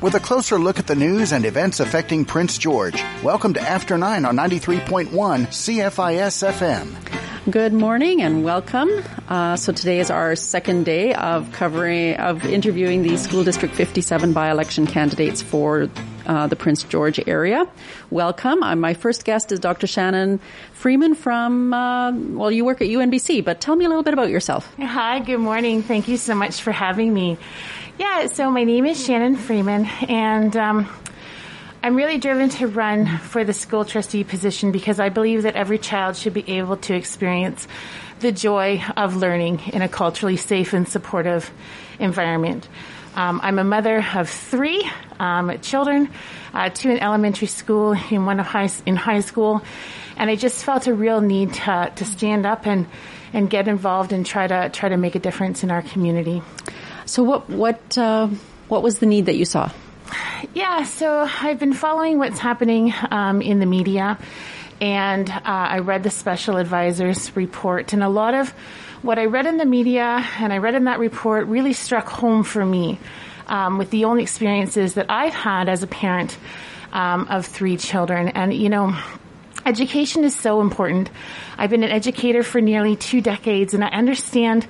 with a closer look at the news and events affecting Prince George. Welcome to After 9 on 93.1 CFIS FM. Good morning and welcome. Uh, so today is our second day of covering, of interviewing the School District 57 by-election candidates for uh, the Prince George area. Welcome. Uh, my first guest is Dr. Shannon Freeman from, uh, well, you work at UNBC, but tell me a little bit about yourself. Hi, good morning. Thank you so much for having me. Yeah, so my name is Shannon Freeman, and um, I'm really driven to run for the school trustee position because I believe that every child should be able to experience the joy of learning in a culturally safe and supportive environment. Um, I'm a mother of three um, children, uh, two in elementary school and one high, in high school, and I just felt a real need to, to stand up and, and get involved and try to try to make a difference in our community. So, what what uh, what was the need that you saw? Yeah, so I've been following what's happening um, in the media, and uh, I read the special advisor's report, and a lot of what I read in the media and I read in that report really struck home for me um, with the only experiences that I've had as a parent um, of three children. And, you know, education is so important. I've been an educator for nearly two decades and I understand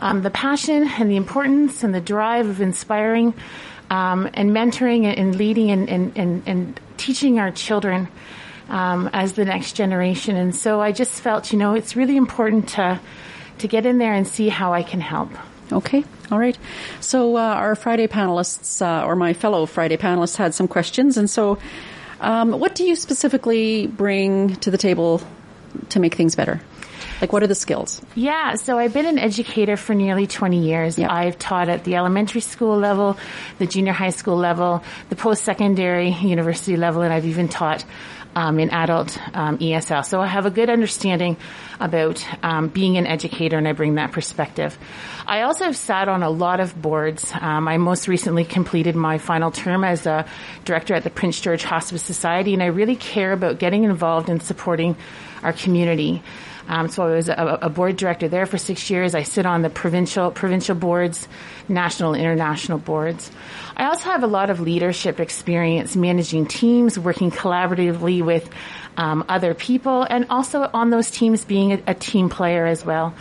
um, the passion and the importance and the drive of inspiring um, and mentoring and leading and, and, and, and teaching our children um, as the next generation. And so I just felt, you know, it's really important to to get in there and see how I can help. Okay. All right. So uh, our Friday panelists, uh, or my fellow Friday panelists, had some questions, and so, um, what do you specifically bring to the table to make things better? Like, what are the skills? Yeah, so I've been an educator for nearly 20 years. Yep. I've taught at the elementary school level, the junior high school level, the post-secondary university level, and I've even taught um, in adult um, ESL. So I have a good understanding about um, being an educator, and I bring that perspective. I also have sat on a lot of boards. Um, I most recently completed my final term as a director at the Prince George Hospice Society, and I really care about getting involved in supporting our community. Um, so I was a, a, board director there for six years. I sit on the provincial provincial boards, national international boards. I also have a lot of leadership experience managing teams, working collaboratively with um, other people, and also on those teams being a, a team player as well.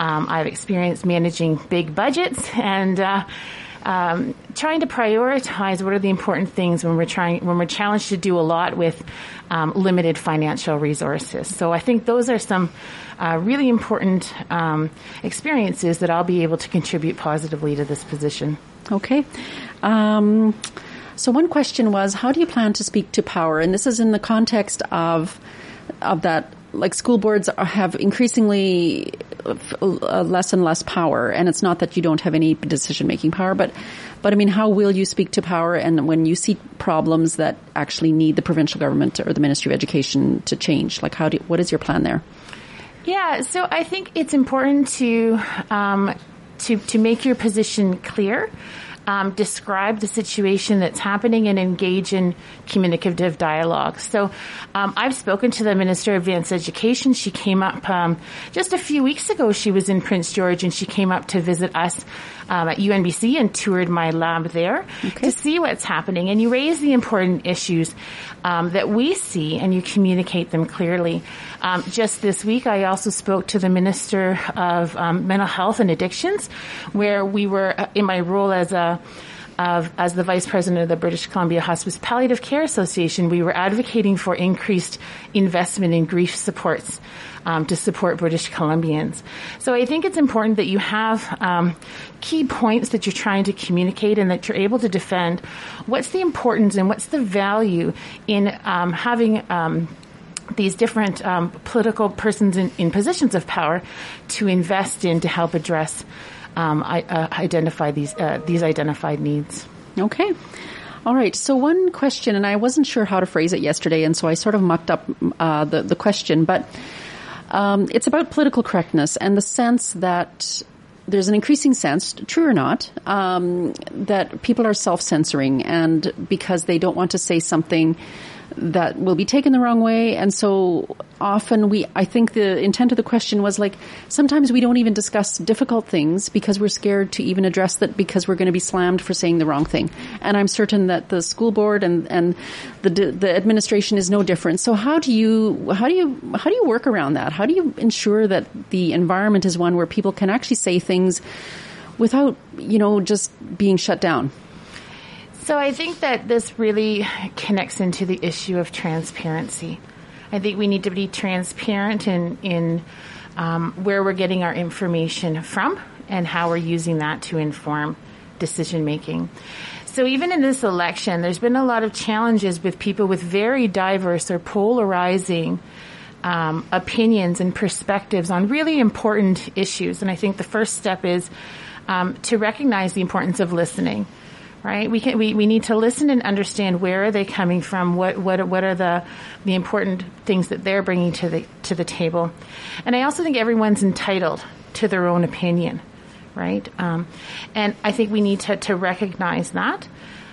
Um, I've experienced managing big budgets and. Uh, um, trying to prioritize what are the important things when we're trying when we're challenged to do a lot with um, limited financial resources. So I think those are some uh, really important um, experiences that I'll be able to contribute positively to this position. Okay. Um, so one question was, how do you plan to speak to power? And this is in the context of of that like school boards have increasingly uh, less and less power, and it's not that you don't have any decision making power, but but I mean, how will you speak to power, and when you see problems that actually need the provincial government or the Ministry of Education to change, like how do what is your plan there? Yeah, so I think it's important to um, to to make your position clear um, describe the situation that's happening and engage in communicative dialogue. So um, I've spoken to the Minister of Advanced Education. She came up um, just a few weeks ago. She was in Prince George and she came up to visit us um, at UNBC and toured my lab there okay. to see what's happening. And you raise the important issues um, that we see and you communicate them clearly. Um, just this week, I also spoke to the Minister of um, Mental Health and Addictions, where we were uh, in my role as a of, as the vice president of the British Columbia Hospice Palliative Care Association, we were advocating for increased investment in grief supports um, to support British Columbians. So I think it's important that you have um, key points that you're trying to communicate and that you're able to defend. What's the importance and what's the value in um, having um, these different um, political persons in, in, positions of power to invest in to help address um, I, uh, identify these uh, these identified needs. Okay. All right. So one question, and I wasn't sure how to phrase it yesterday, and so I sort of mucked up uh, the the question, but um, it's about political correctness and the sense that there's an increasing sense, true or not, um, that people are self censoring, and because they don't want to say something that will be taken the wrong way. And so often we, I think the intent of the question was like, sometimes we don't even discuss difficult things because we're scared to even address that because we're going to be slammed for saying the wrong thing. And I'm certain that the school board and, and the, the administration is no different. So how do you, how do you, how do you work around that? How do you ensure that the environment is one where people can actually say things without, you know, just being shut down? So I think that this really connects into the issue of transparency. I think we need to be transparent in in um, where we're getting our information from and how we're using that to inform decision making. So even in this election, there's been a lot of challenges with people with very diverse or polarizing um, opinions and perspectives on really important issues. And I think the first step is um, to recognize the importance of listening right? We can we, we need to listen and understand where are they coming from, what what what are the the important things that they're bringing to the to the table, and I also think everyone's entitled to their own opinion, right? Um, and I think we need to to recognize that,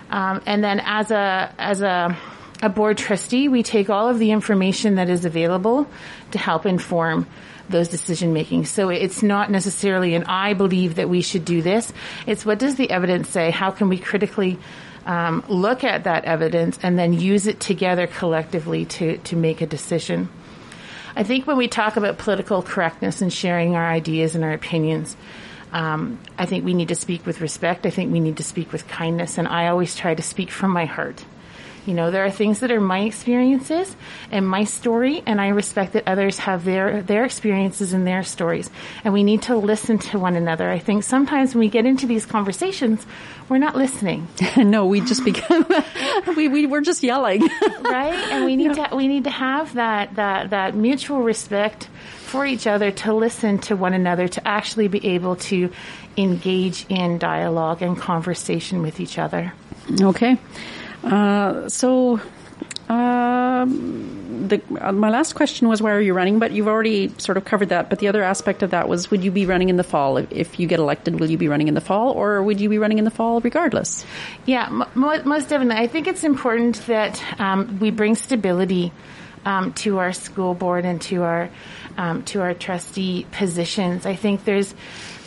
um, and then as a as a a board trustee, we take all of the information that is available to help inform those decision making. So it's not necessarily an I believe that we should do this. It's what does the evidence say? How can we critically um, look at that evidence and then use it together collectively to, to make a decision? I think when we talk about political correctness and sharing our ideas and our opinions, um, I think we need to speak with respect. I think we need to speak with kindness. And I always try to speak from my heart. You know, there are things that are my experiences and my story, and I respect that others have their, their experiences and their stories. And we need to listen to one another. I think sometimes when we get into these conversations, we're not listening. no, we just become, we, we, we're just yelling. right? And we need yeah. to, we need to have that, that, that mutual respect for each other to listen to one another, to actually be able to engage in dialogue and conversation with each other. Okay. Uh, so, um, the, uh, my last question was why are you running? But you've already sort of covered that. But the other aspect of that was would you be running in the fall if, if you get elected? Will you be running in the fall, or would you be running in the fall regardless? Yeah, m- most definitely. I think it's important that um, we bring stability um, to our school board and to our um, to our trustee positions. I think there's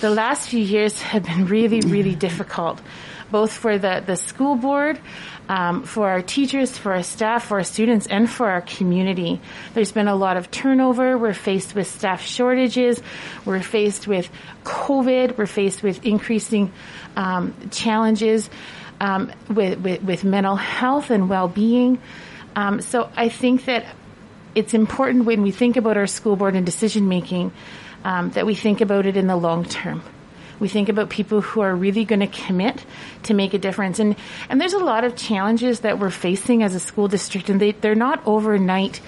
the last few years have been really really difficult, both for the the school board um, for our teachers, for our staff, for our students, and for our community. There's been a lot of turnover. We're faced with staff shortages. We're faced with COVID. We're faced with increasing um, challenges um, with, with, with, mental health and well-being. Um, so I think that it's important when we think about our school board and decision making um, that we think about it in the long term. We think about people who are really going to commit to make a difference. And, and there's a lot of challenges that we're facing as a school district and they, they're not overnight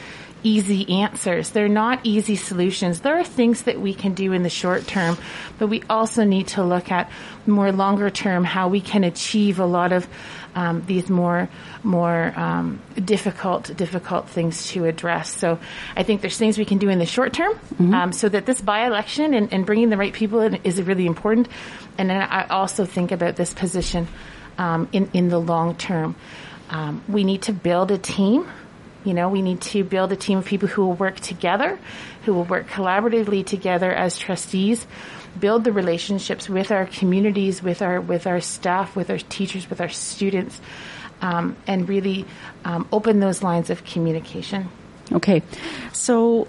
easy answers. They're not easy solutions. There are things that we can do in the short term, but we also need to look at more longer term how we can achieve a lot of um, these more more um, difficult difficult things to address. So I think there's things we can do in the short term, mm-hmm. um, so that this by election and, and, bringing the right people in is really important. And then I also think about this position um, in in the long term. Um, we need to build a team. You know, we need to build a team of people who will work together, who will work collaboratively together as trustees build the relationships with our communities, with our with our staff, with our teachers, with our students, um, and really um, open those lines of communication. Okay, so.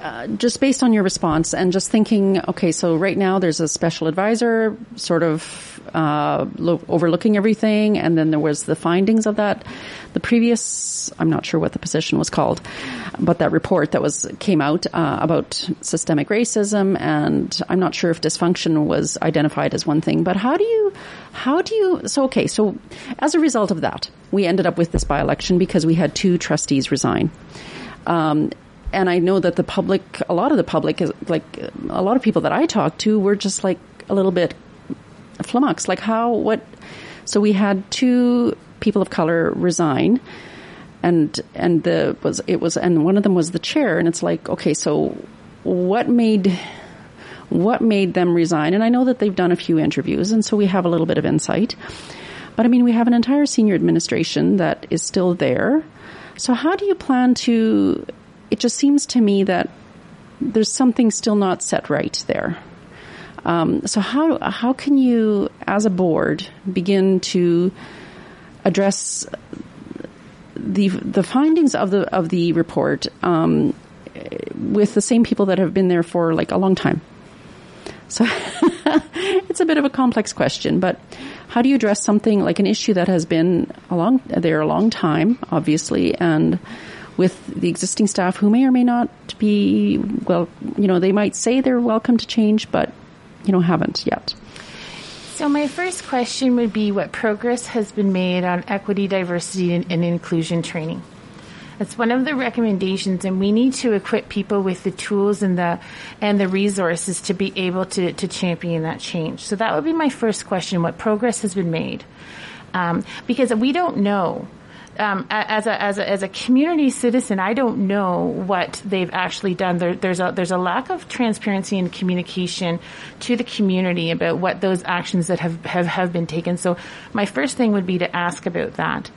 Uh, just based on your response and just thinking, okay, so right now there's a special advisor sort of uh, lo- overlooking everything, and then there was the findings of that the previous, I'm not sure what the position was called, but that report that was came out uh, about systemic racism, and I'm not sure if dysfunction was identified as one thing. But how do you, how do you? So okay, so as a result of that, we ended up with this by-election because we had two trustees resign. Um, and I know that the public, a lot of the public, is like a lot of people that I talked to, were just like a little bit flummoxed. Like how, what? So we had two people of color resign and and the was it was and one of them was the chair and it's like okay so what made what made them resign and I know that they've done a few interviews and so we have a little bit of insight but I mean we have an entire senior administration that is still there So, how do you plan to? It just seems to me that there's something still not set right there. Um, so, how how can you, as a board, begin to address the the findings of the of the report um, with the same people that have been there for like a long time? So, it's a bit of a complex question, but how do you address something like an issue that has been a long, there a long time, obviously, and with the existing staff who may or may not be, well, you know, they might say they're welcome to change, but, you know, haven't yet. So my first question would be what progress has been made on equity, diversity, and, and inclusion training. That's one of the recommendations, and we need to equip people with the tools and the and the resources to be able to to champion that change. So that would be my first question: What progress has been made? Um, because we don't know. Um, as a as a as a community citizen, I don't know what they've actually done. There, there's a there's a lack of transparency and communication to the community about what those actions that have have, have been taken. So my first thing would be to ask about that.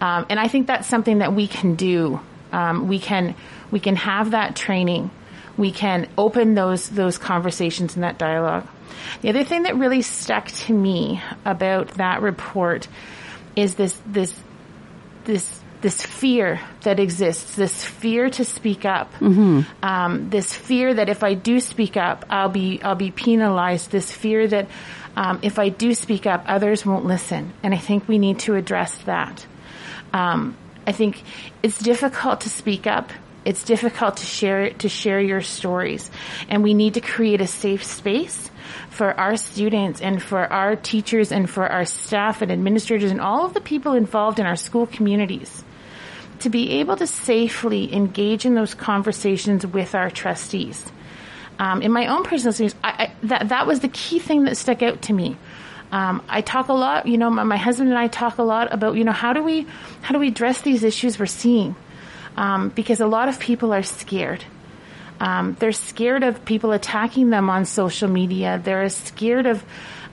Um, and I think that's something that we can do. Um, we can we can have that training. We can open those those conversations and that dialogue. The other thing that really stuck to me about that report is this this this this fear that exists, this fear to speak up, mm-hmm. um, this fear that if I do speak up, I'll be I'll be penalized. This fear that um, if I do speak up, others won't listen, and I think we need to address that. Um, I think it's difficult to speak up. It's difficult to share to share your stories, and we need to create a safe space for our students and for our teachers and for our staff and administrators and all of the people involved in our school communities to be able to safely engage in those conversations with our trustees. Um, in my own personal experience, I, I, that that was the key thing that stuck out to me. Um, I talk a lot, you know, my, my, husband and I talk a lot about, you know, how do we, how do we address these issues we're seeing? Um, because a lot of people are scared. Um, they're scared of people attacking them on social media. They're scared of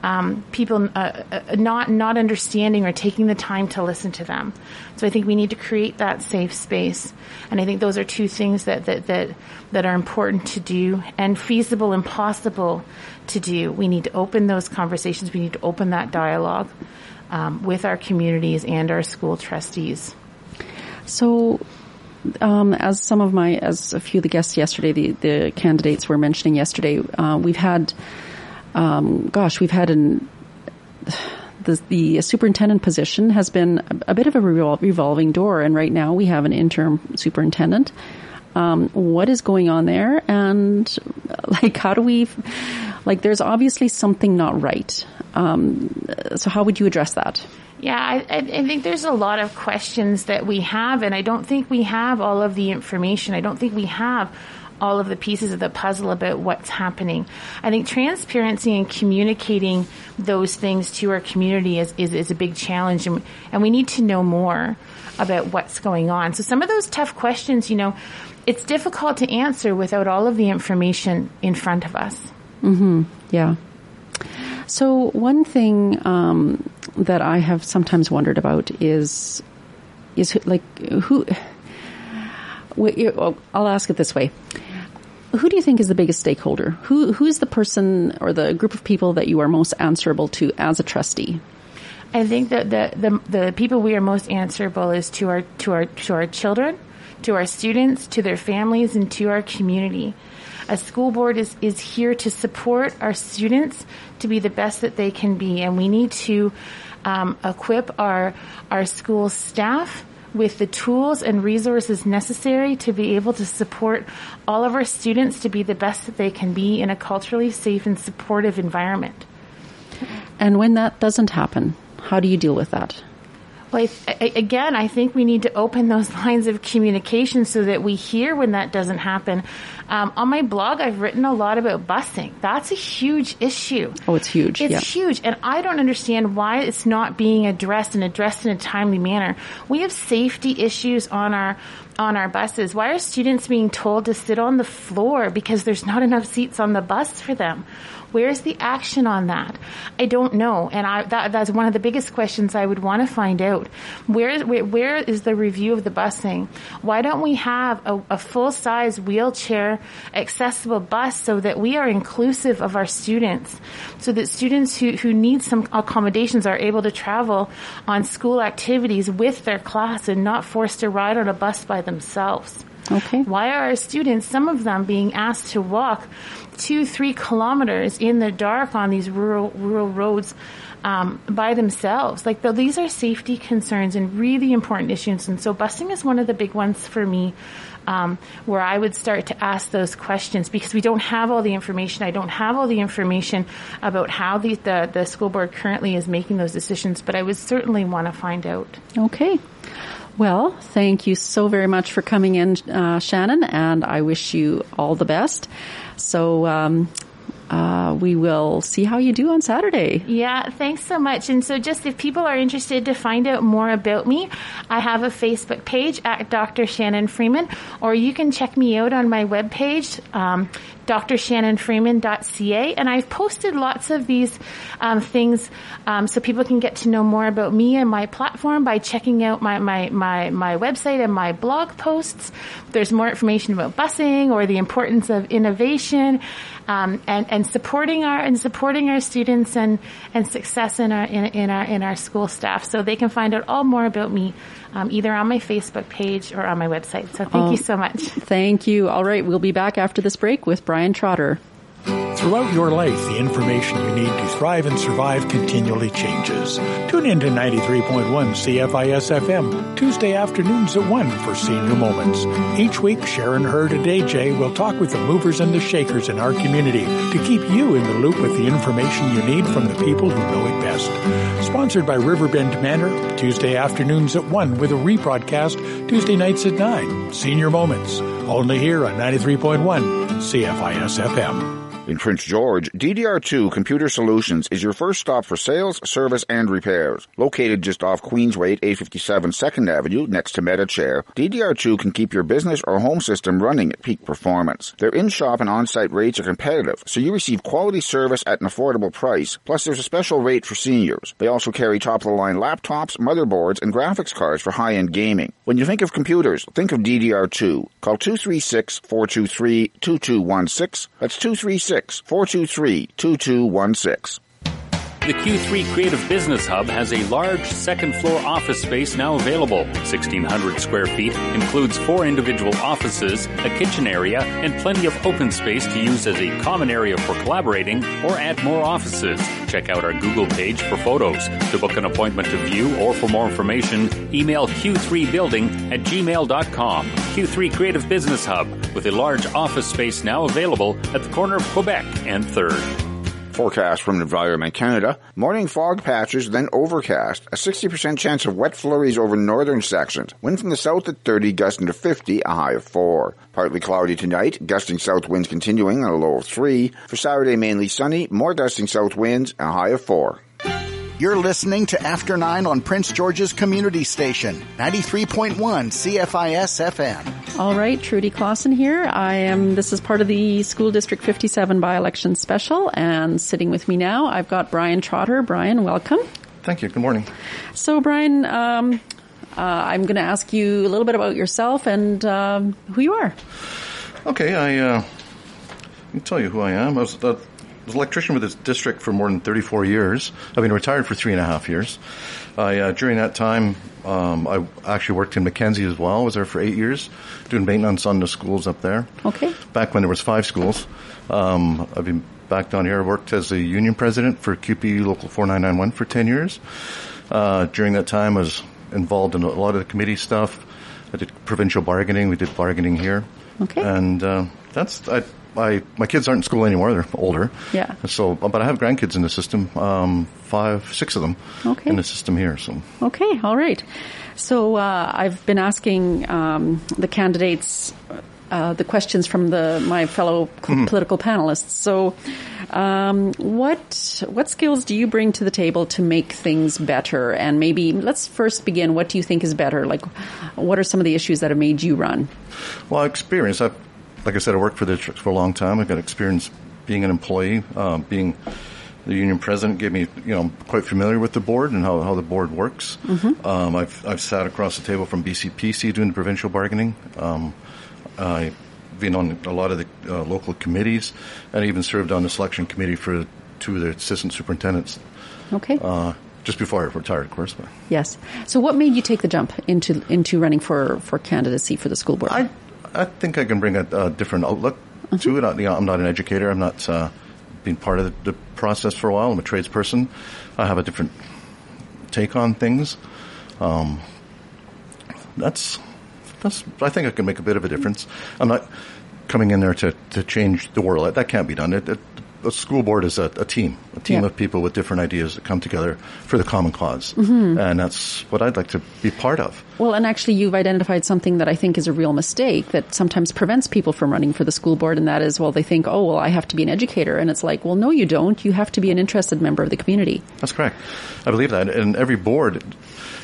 um, people uh, uh, not not understanding or taking the time to listen to them. So I think we need to create that safe space, and I think those are two things that that that, that are important to do and feasible and possible to do. We need to open those conversations. We need to open that dialogue um, with our communities and our school trustees. So um, as some of my, as a few of the guests yesterday, the, the candidates were mentioning yesterday, uh, we've had, um, gosh, we've had an, the, the superintendent position has been a, a bit of a revol- revolving door, and right now we have an interim superintendent. Um, what is going on there, and like, how do we, like, there's obviously something not right. Um, so, how would you address that? Yeah, I, I, think there's a lot of questions that we have, and I don't think we have all of the information. I don't think we have all of the pieces of the puzzle about what's happening. I think transparency and communicating those things to our community is, is, is a big challenge, and, and we need to know more about what's going on. So some of those tough questions, you know, it's difficult to answer without all of the information in front of us. Mm-hmm. Yeah. So one thing um, that I have sometimes wondered about is is like who. I'll ask it this way: Who do you think is the biggest stakeholder? Who who is the person or the group of people that you are most answerable to as a trustee? I think that the, the the people we are most answerable is to our to our to our children, to our students, to their families, and to our community. A school board is, is here to support our students to be the best that they can be, and we need to um, equip our our school staff with the tools and resources necessary to be able to support all of our students to be the best that they can be in a culturally safe and supportive environment. And when that doesn't happen, how do you deal with that? Well, again, I think we need to open those lines of communication so that we hear when that doesn't happen. Um, on my blog, I've written a lot about busing. That's a huge issue. Oh, it's huge. It's yeah. huge. And I don't understand why it's not being addressed and addressed in a timely manner. We have safety issues on our on our buses. Why are students being told to sit on the floor because there's not enough seats on the bus for them? Where's the action on that? I don't know. And I, that, that's one of the biggest questions I would want to find out. Where, where, where is the review of the busing? Why don't we have a, a full size wheelchair accessible bus so that we are inclusive of our students? So that students who, who need some accommodations are able to travel on school activities with their class and not forced to ride on a bus by themselves. Okay. Why are our students, some of them, being asked to walk two, three kilometers in the dark on these rural rural roads um, by themselves? Like, though, these are safety concerns and really important issues. And so, busing is one of the big ones for me. Um, where I would start to ask those questions because we don't have all the information. I don't have all the information about how the, the, the school board currently is making those decisions, but I would certainly want to find out. Okay. Well, thank you so very much for coming in, uh, Shannon, and I wish you all the best. So, um, uh, we will see how you do on Saturday. Yeah, thanks so much. And so, just if people are interested to find out more about me, I have a Facebook page at Dr. Shannon Freeman, or you can check me out on my webpage, um, drshannonfreeman.ca. And I've posted lots of these um, things um, so people can get to know more about me and my platform by checking out my, my, my, my website and my blog posts. There's more information about busing or the importance of innovation um, and, and supporting our and supporting our students and, and success in our in, in our in our school staff. So they can find out all more about me um, either on my Facebook page or on my website. So thank you so much. Thank you. All right, we'll be back after this break with Brian Trotter. Throughout your life, the information you need to thrive and survive continually changes. Tune in to 93.1 CFIS FM, Tuesday afternoons at 1 for Senior Moments. Each week, Sharon Hurd and AJ will talk with the movers and the shakers in our community to keep you in the loop with the information you need from the people who know it best. Sponsored by Riverbend Manor, Tuesday afternoons at 1 with a rebroadcast Tuesday nights at 9. Senior Moments, only here on 93.1 CFIS FM. In Prince George, DDR2 Computer Solutions is your first stop for sales, service, and repairs. Located just off Queensway 857 2nd Avenue next to MediChair, DDR2 can keep your business or home system running at peak performance. Their in-shop and on-site rates are competitive, so you receive quality service at an affordable price. Plus, there's a special rate for seniors. They also carry top-of-the-line laptops, motherboards, and graphics cards for high-end gaming. When you think of computers, think of DDR2. Call 236-423-2216. That's 236 423 2216. The Q3 Creative Business Hub has a large second floor office space now available. 1,600 square feet includes four individual offices, a kitchen area, and plenty of open space to use as a common area for collaborating or add more offices. Check out our Google page for photos. To book an appointment to view or for more information, email q3building at gmail.com. Q3 Creative Business Hub with a large office space now available at the corner of Quebec and 3rd. Forecast from Environment Canada. Morning fog patches, then overcast. A 60% chance of wet flurries over northern sections. Wind from the south at 30, gusting to 50, a high of 4. Partly cloudy tonight, gusting south winds continuing, a low of 3. For Saturday, mainly sunny, more gusting south winds, a high of 4. You're listening to After 9 on Prince George's Community Station, 93.1 CFIS FM. All right, Trudy Clausen here. I am, this is part of the School District 57 by-election special, and sitting with me now, I've got Brian Trotter. Brian, welcome. Thank you. Good morning. So, Brian, um, uh, I'm going to ask you a little bit about yourself and um, who you are. Okay, I uh, can tell you who I am. I was the was an electrician with this district for more than 34 years. I've been retired for three and a half years. I, uh, during that time, um, I actually worked in Mackenzie as well. I was there for eight years, doing maintenance on the schools up there. Okay. Back when there was five schools. Um, I've been back down here. I worked as a union president for CUPE Local 4991 for 10 years. Uh, during that time, I was involved in a lot of the committee stuff. I did provincial bargaining. We did bargaining here. Okay. And uh, that's I, I, my kids aren't in school anymore; they're older. Yeah. So, but I have grandkids in the system, um, five, six of them Okay. in the system here. So, Okay, all right. So uh, I've been asking um, the candidates uh, the questions from the my fellow c- political panelists. So, um, what what skills do you bring to the table to make things better? And maybe let's first begin. What do you think is better? Like, what are some of the issues that have made you run? well, experience. I've, like I said, I worked for the district for a long time. I've got experience being an employee, uh, being the union president gave me, you know, quite familiar with the board and how, how the board works. Mm-hmm. Um, I've, I've sat across the table from BCPSEA doing the provincial bargaining. Um, I've been on a lot of the uh, local committees and even served on the selection committee for two of the assistant superintendents Okay. uh, just before I retired, of course. But yes. So, what made you take the jump into into running for for candidacy for the school board? I, I think I can bring a, a different outlook to it. I, you know, I'm not an educator. I'm not uh, been part of the, the process for a while. I'm a tradesperson. I have a different take on things. Um, that's that's. I think I can make a bit of a difference. I'm not coming in there to, to change the world. That can't be done. It, it, a school board is a, a team, a team Yeah. of people with different ideas that come together for the common because mm-hmm. and that's what I'd like to be part of. Well, and actually, you've identified something that I think is a real mistake that sometimes prevents people from running for the school board, and that is, well, they think, oh, well, I have to be an educator. And it's like, well, no, you don't. You have to be an interested member of the community. That's correct. I believe that. And every board,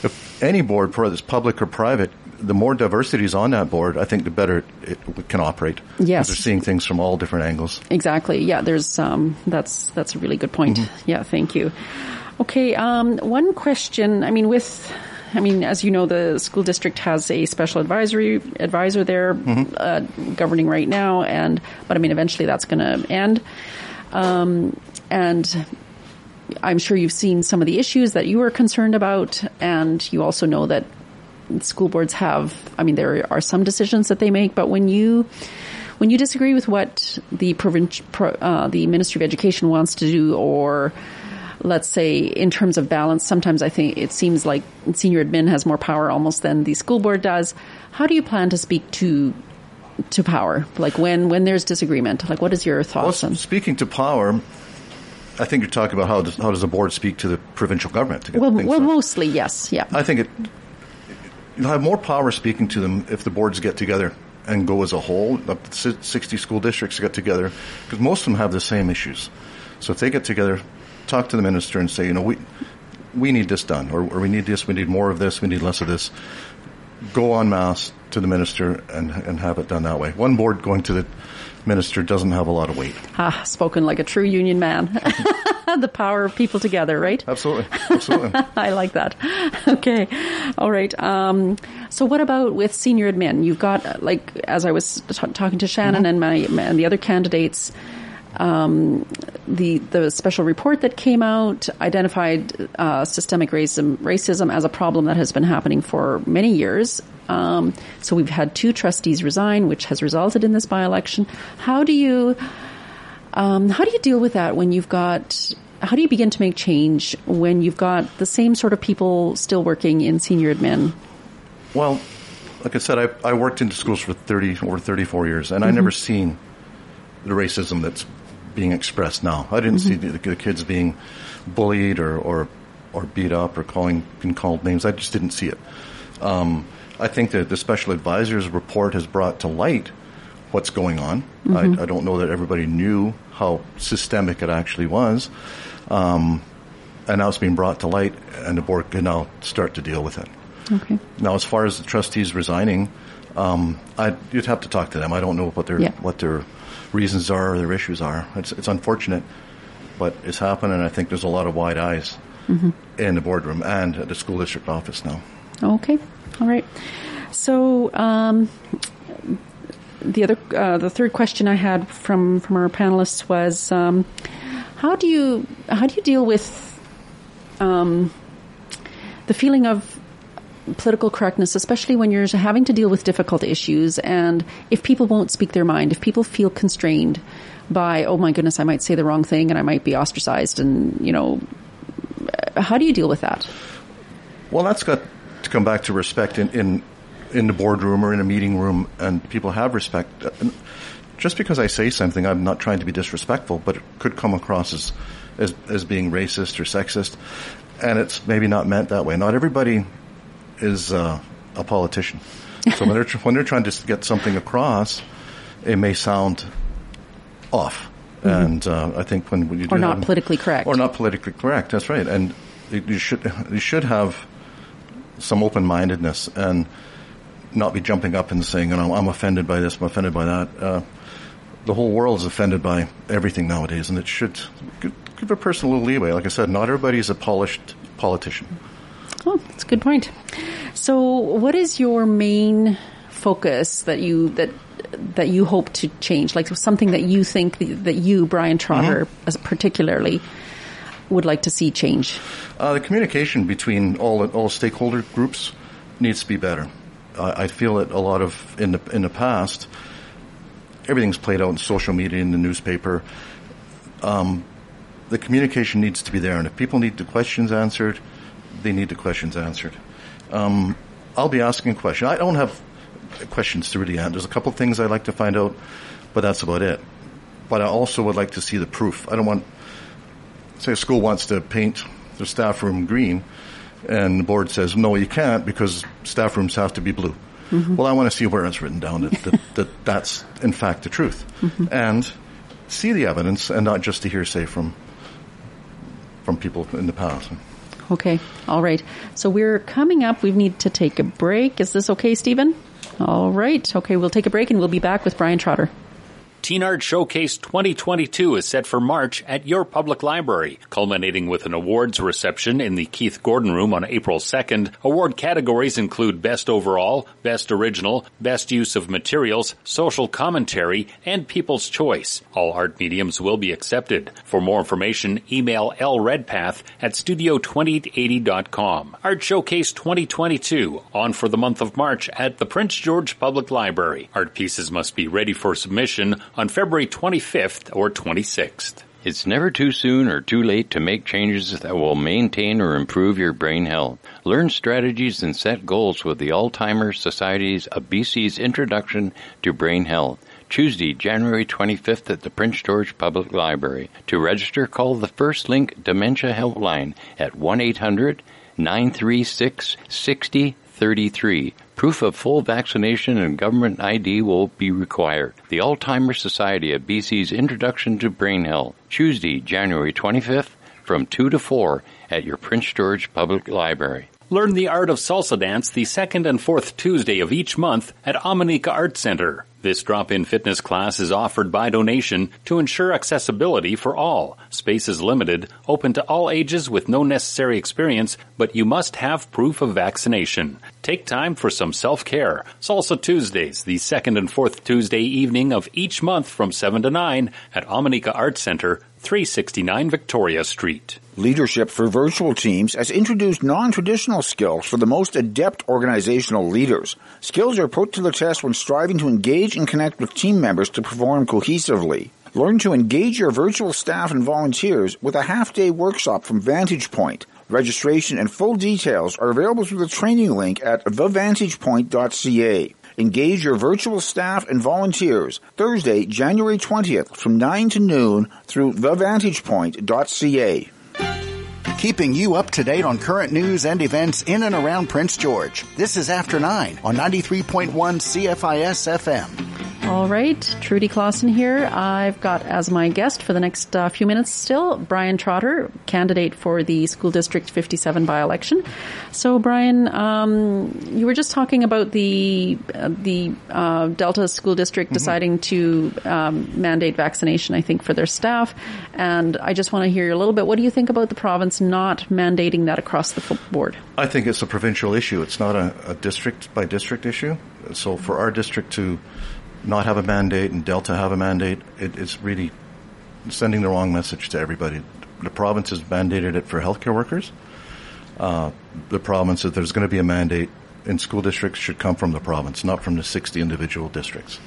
if any board, whether it's public or private, the more diversity is on that board, I think the better it can operate. Yes. They're seeing things from all different angles. Exactly. Yeah, there's, um, that's, that's a really good point. Yeah, thank you. Okay, um, one question, I mean, with, I mean, as you know, the school district has a special advisory advisor there uh, governing right now, and but I mean, eventually that's going to end. Um, and I'm sure you've seen some of the issues that you were concerned about, and you also know that school boards have. I mean, there are some decisions that they make, but when you when you disagree with what the province, pro, uh, the Ministry of Education wants to do, or let's say in terms of balance, sometimes I think it seems like senior admin has more power almost than the school board does. How do you plan to speak to to power? Like when when there's disagreement, like what is your Well, thoughts on? speaking to power, I think you're talking about how does, how does the board speak to the provincial government to get Well, well, mostly yes, yeah. I think it you'll have more power speaking to them if the boards get together and go as a whole. Up to 60 school districts get together because most of them have the same issues. So if they get together, talk to the minister and say, you know, we we need this done, or, or we need this, we need more of this, we need less of this. Go en masse to the minister and and have it done that way. One board going to the minister doesn't have a lot of weight. Ah, spoken like a true union man. the power of people together, right? Absolutely, absolutely. I like that. Okay. All right. Um, so what about with senior admin? You've got, uh, like, as I was t- talking to Shannon and my, and the other candidates, um, the, the special report that came out identified, uh, systemic racism, racism as a problem that has been happening for many years. Um, so we've had two trustees resign, which has resulted in this by-election. How do you, um, how do you deal with that when you've got? How do you begin to make change when you've got the same sort of people still working in senior admin? Well, like I said, I, I worked in schools for 30 over 34 years, and I never seen the racism that's being expressed now. I didn't see the, the kids being bullied or, or or beat up or calling being called names. I just didn't see it. Um, I think that the special advisor's report has brought to light what's going on. I, I don't know that everybody knew how systemic it actually was. Um, and now it's being brought to light, and the board can now start to deal with it. Okay. Now, as far as the trustees resigning, um, I, you'd have to talk to them. I don't know what their Yeah. what their reasons are or their issues are. It's, it's unfortunate, but it's happened, and I think there's a lot of wide eyes in the boardroom and at the school district office now. Okay. All right. So um, the other, uh, the third question I had from from our panelists was, um, how do you how do you deal with um, the feeling of political correctness, especially when you're having to deal with difficult issues, and if people won't speak their mind, if people feel constrained by, oh my goodness, I might say the wrong thing and I might be ostracized, and you know, how do you deal with that? Well, that's got to come back to respect in, in in the boardroom or in a meeting room, and people have respect. Just because I say something, I'm not trying to be disrespectful, but it could come across as as, as being racist or sexist, and it's maybe not meant that way. Not everybody is uh, a politician, so when they're tr- when they're trying to get something across, it may sound off. And uh, I think when, you do Or not politically correct. or not politically correct. That's right, and you should you should have some open mindedness and not be jumping up and saying, you know, I'm offended by this, I'm offended by that. Uh, the whole world is offended by everything nowadays, and it should give, a person a little leeway. Like I said, not everybody is a polished politician. Oh, that's a good point. So, what is your main focus that you that that you hope to change? Like something that you think that you, Brian Trotter, mm-hmm. as particularly would like to see change? Uh, the communication between all all stakeholder groups needs to be better. I feel that a lot of in the in the past, everything's played out in social media, in the newspaper. Um, the communication needs to be there, and if people need the questions answered, they need the questions answered. Um, I'll be asking questions. I don't have questions to really answer. There's a couple things I'd like to find out, but that's about it. But I also would like to see the proof. I don't want, say, a school wants to paint their staff room green, and the board says, no, you can't because staff rooms have to be blue. Mm-hmm. Well, I want to see where it's written down that, that, that that's in fact the truth. Mm-hmm. And see the evidence and not just the hearsay from from people in the past. Okay, all right. So we're coming up. We need to take a break. Is this okay, Stephen? All right. Okay, we'll take a break and we'll be back with Brian Trotter. Teen Art Showcase 2022 is set for March at your public library, culminating with an awards reception in the Keith Gordon Room on April 2nd. Award categories include Best Overall, Best Original, Best Use of Materials, Social Commentary, and People's Choice. All art mediums will be accepted. For more information, email lredpath at studio2880.com. Art Showcase 2022 on for the month of March at the Prince George Public Library. Art pieces must be ready for submission on February 25th or 26th. It's never too soon or too late to make changes that will maintain or improve your brain health. Learn strategies and set goals with the Alzheimer's Society's of BC's Introduction to Brain Health. Tuesday, January 25th at the Prince George Public Library. To register, call the First Link Dementia Helpline at 1 800 936 6033. Proof of full vaccination and government ID will be required. The Alzheimer's Society of BC's Introduction to Brain Health, Tuesday, January 25th from 2 to 4 at your Prince George Public Library. Learn the art of salsa dance the second and fourth Tuesday of each month at Omineca Art Center. This drop-in fitness class is offered by donation to ensure accessibility for all. Space is limited, open to all ages with no necessary experience, but you must have proof of vaccination. Take time for some self-care. Salsa Tuesdays, the second and fourth Tuesday evening of each month from 7 to 9 at Omineca Art Center, 369 Victoria Street. Leadership for Virtual Teams has introduced non-traditional skills for the most adept organizational leaders. Skills are put to the test when striving to engage and connect with team members to perform cohesively. Learn to engage your virtual staff and volunteers with a half-day workshop from Vantage Point. Registration and full details are available through the training link at thevantagepoint.ca. Engage your virtual staff and volunteers Thursday, January 20th from 9 to noon through thevantagepoint.ca. Keeping you up to date on current news and events in and around Prince George. This is After 9 on 93.1 CFIS FM. All right, Trudy Clausen here. I've got as my guest for the next uh, few minutes still Brian Trotter, candidate for the School District 57 by-election. So, Brian, um, you were just talking about the uh, the uh, Delta School District mm-hmm. deciding to um, mandate vaccination, I think, for their staff. And I just want to hear a little bit. What do you think about the province not mandating that across the board? I think it's a provincial issue. It's not a, a district by district issue. So, for our district to not have a mandate and Delta have a mandate, it, it's really sending the wrong message to everybody. The province has mandated it for healthcare workers. Uh, the province that there's going to be a mandate in school districts should come from the province, not from the 60 individual districts.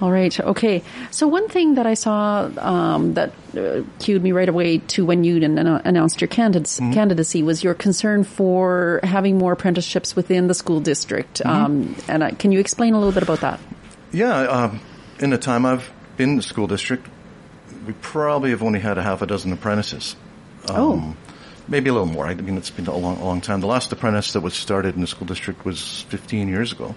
All right. Okay. So one thing that I saw um, that uh, cued me right away to when you announced your candidacy, mm-hmm. candidacy was your concern for having more apprenticeships within the school district. Mm-hmm. Um, and uh, can you explain a little bit about that? Yeah, um, in the time I've been in the school district, we probably have only had a half a dozen apprentices. Um, oh. Maybe a little more. I mean, it's been a long, a long time. The last apprentice that was started in the school district was 15 years ago.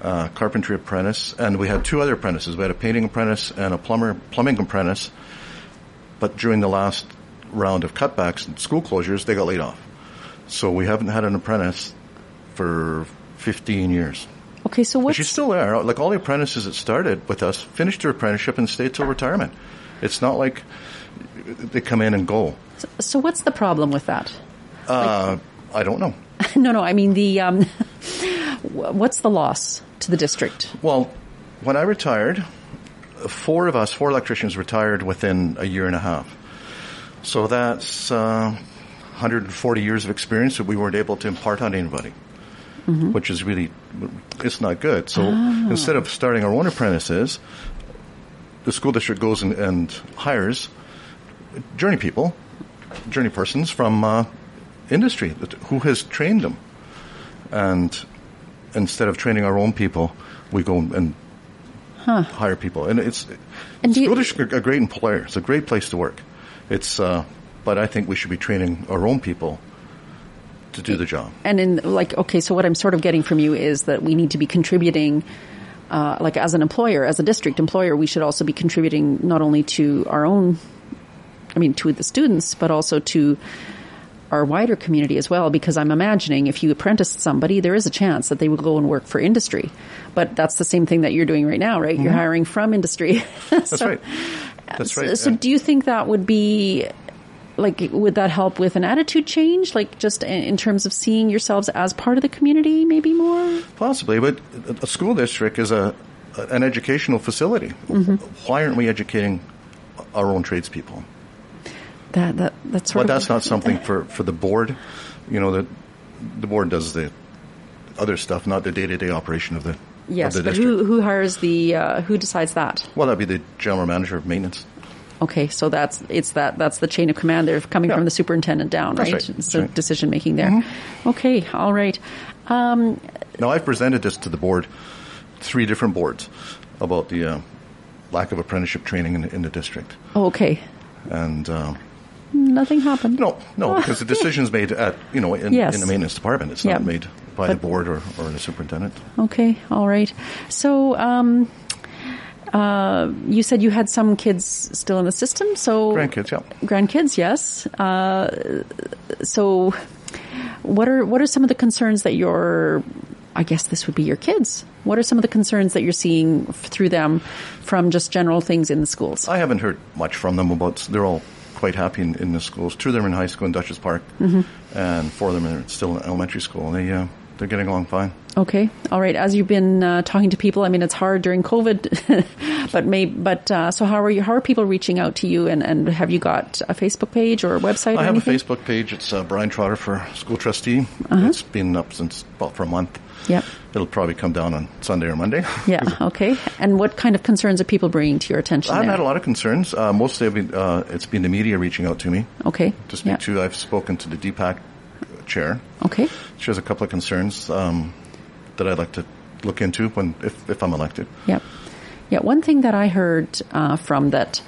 Uh, carpentry apprentice, and we had two other apprentices. We had a painting apprentice and a plumber, plumbing apprentice. But during the last round of cutbacks and school closures, they got laid off. So we haven't had an apprentice for 15 years. Okay, so But what's she's still there. Like all the apprentices that started with us finished their apprenticeship and stayed till retirement. It's not like they come in and go. so what's the problem with that? Uh, I don't know. no, no, I mean the um, what's the loss to the district? Well, when I retired, four of us, four electricians, retired within a year and a half. So that's uh, 140 years of experience that we weren't able to impart on anybody, which is really it's not good. So instead of starting our own apprentices, the school district goes and, and hires journey people, journey persons from uh, industry that, who has trained them, and instead of training our own people, we go and hire people. And it's And do you- a great employer. It's a great place to work. It's, uh, but I think we should be training our own people to do the job. And in like, okay, so what I'm sort of getting from you is that we need to be contributing, uh, like as an employer, as a district employer, we should also be contributing not only to our own, I mean, to the students, but also to our wider community as well. Because I'm imagining if you apprentice somebody, there is a chance that they will go and work for industry. But that's the same thing that you're doing right now, right? You're hiring from industry. That's right. That's So, right. so Yeah. do you think that would be like would that help with an attitude change like just in, in terms of seeing yourselves as part of the community maybe more Possibly, but a school district is a an educational facility. Mm-hmm. Why aren't we educating our own tradespeople? That that that's sort But of that's not something for, for the board. You know, the the board does the other stuff, not the day to day operation of the yes of the but district. who who hires the uh, who decides that well, that'd be the general manager of maintenance. okay so that's it's that that's the chain of command they're coming Yeah. from the superintendent down right, right. Right. decision making there okay all right um, Now, I've presented this to the board, three different boards, about the uh, lack of apprenticeship training in, the- in the district, oh, okay and. Um, nothing happened No, no, because the decision's made at you know in, Yes. in the maintenance department. It's Yeah. not made by the board or, or the superintendent. Okay, all right. So, um, uh, you said you had some kids still in the system. So Grandkids, yeah. grandkids, yes. Uh, so, what are what are some of the concerns that you're? I guess this would be your kids. What are some of the concerns that you're seeing f- through them from just general things in the schools? I haven't heard much from them about. They're all quite happy in, in the schools. Two of them are in high school in Duchess Park, Mm-hmm. and four of them are still in elementary school. And They uh, they're getting along fine. Okay, all right. As you've been uh, talking to people, I mean, it's hard during COVID, but may but uh, so how are you? How are people reaching out to you? And, and have you got a Facebook page or a website? I have anything? a Facebook page. It's uh, Brian Trotter for school trustee. Uh-huh. It's been up since about for a month. Yep. It'll probably come down on Sunday or Monday. Yeah. Okay. And what kind of concerns are people bringing to your attention? I haven't there? had a lot of concerns. Uh, mostly, I've been, uh, it's been the media reaching out to me Okay. to speak to. I've spoken to the DPAC chair. Okay. She has a couple of concerns um, that I'd like to look into when if, if I'm elected. Yep. Yeah. One thing that I heard uh, from that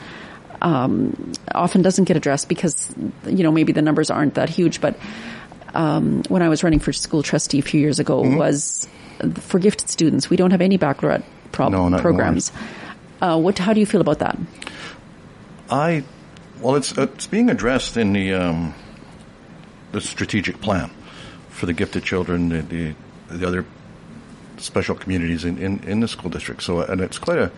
um, often doesn't get addressed because you know maybe the numbers aren't that huge, but um, when I was running for school trustee a few years ago Mm-hmm. was for gifted students. We don't have any baccalaureate prob- No, not programs. Uh, what? How do you feel about that? I, well, it's it's being addressed in the um, the strategic plan for the gifted children, the the, the other special communities in, in, in the school district. So, and it's quite a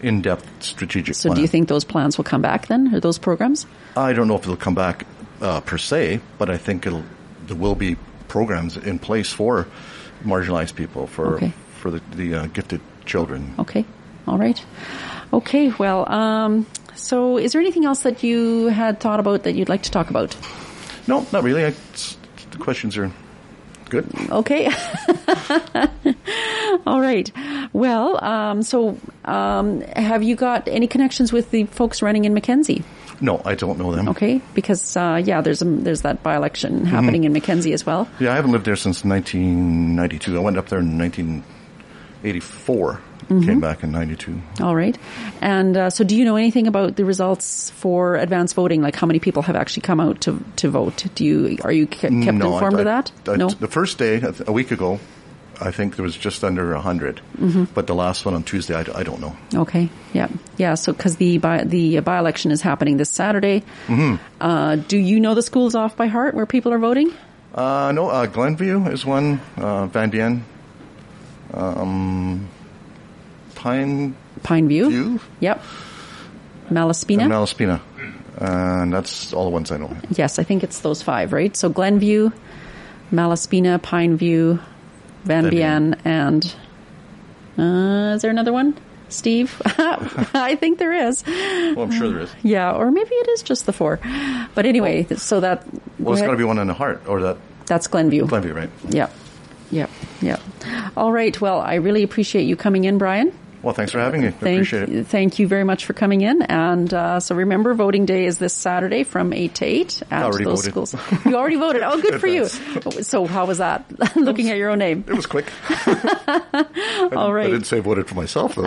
in depth strategic plan. So, plan. do you think those plans will come back then, or those programs? I don't know if it'll come back uh, per se, but I think it'll there will be programs in place for marginalized people for Okay. for the, the uh, gifted children. Okay. All right. Okay. Well, um, so is there anything else that you had thought about that you'd like to talk about? No, not really. I, the questions are good. Okay. All right. Well, um, so um, have you got any connections with the folks running in Mackenzie? No, I don't know them. Okay, because uh, yeah, there's a, there's that by election happening in Mackenzie as well. Yeah, I haven't lived there since 1992. I went up there in 1984. Mm-hmm. Came back in 92. All right. And uh, so, do you know anything about the results for advance voting? Like how many people have actually come out to to vote? Do you are you ke- kept no, informed I, of that? I- no. The first day, a week ago, I think there was just under 100. Mm-hmm. But the last one on Tuesday, I, I don't know. Okay. Yeah. Yeah. So, because the by the by election is happening this Saturday, Mm-hmm. uh, do you know the schools off by heart where people are voting? Uh, no, uh, Glenview is one. Uh, Van Bien Um, Pine Pine View. View? Yep. Malaspina. and Malaspina. And that's all the ones I know. yes, I think it's those five, right? So Glenview, Malaspina, Pine View, Van Bien, and uh, is there another one? Steve? I think there is. Well, I'm sure there is. Yeah, or maybe it is just the four. But anyway, so that Well, it's go got to be one in the heart, or that that's Glenview. Glenview, right? Yep. Yep. Yep. All right. Well, I really appreciate you coming in, Brian. Well, thanks for having me. Thank, appreciate it. thank you very much for coming in. And uh, so remember, voting day is this Saturday from 8 to 8 at Already those voted. schools. You already voted. Oh, good for you. So how was that? Looking at your own name. It was quick. All right. I didn't say voted for myself, though.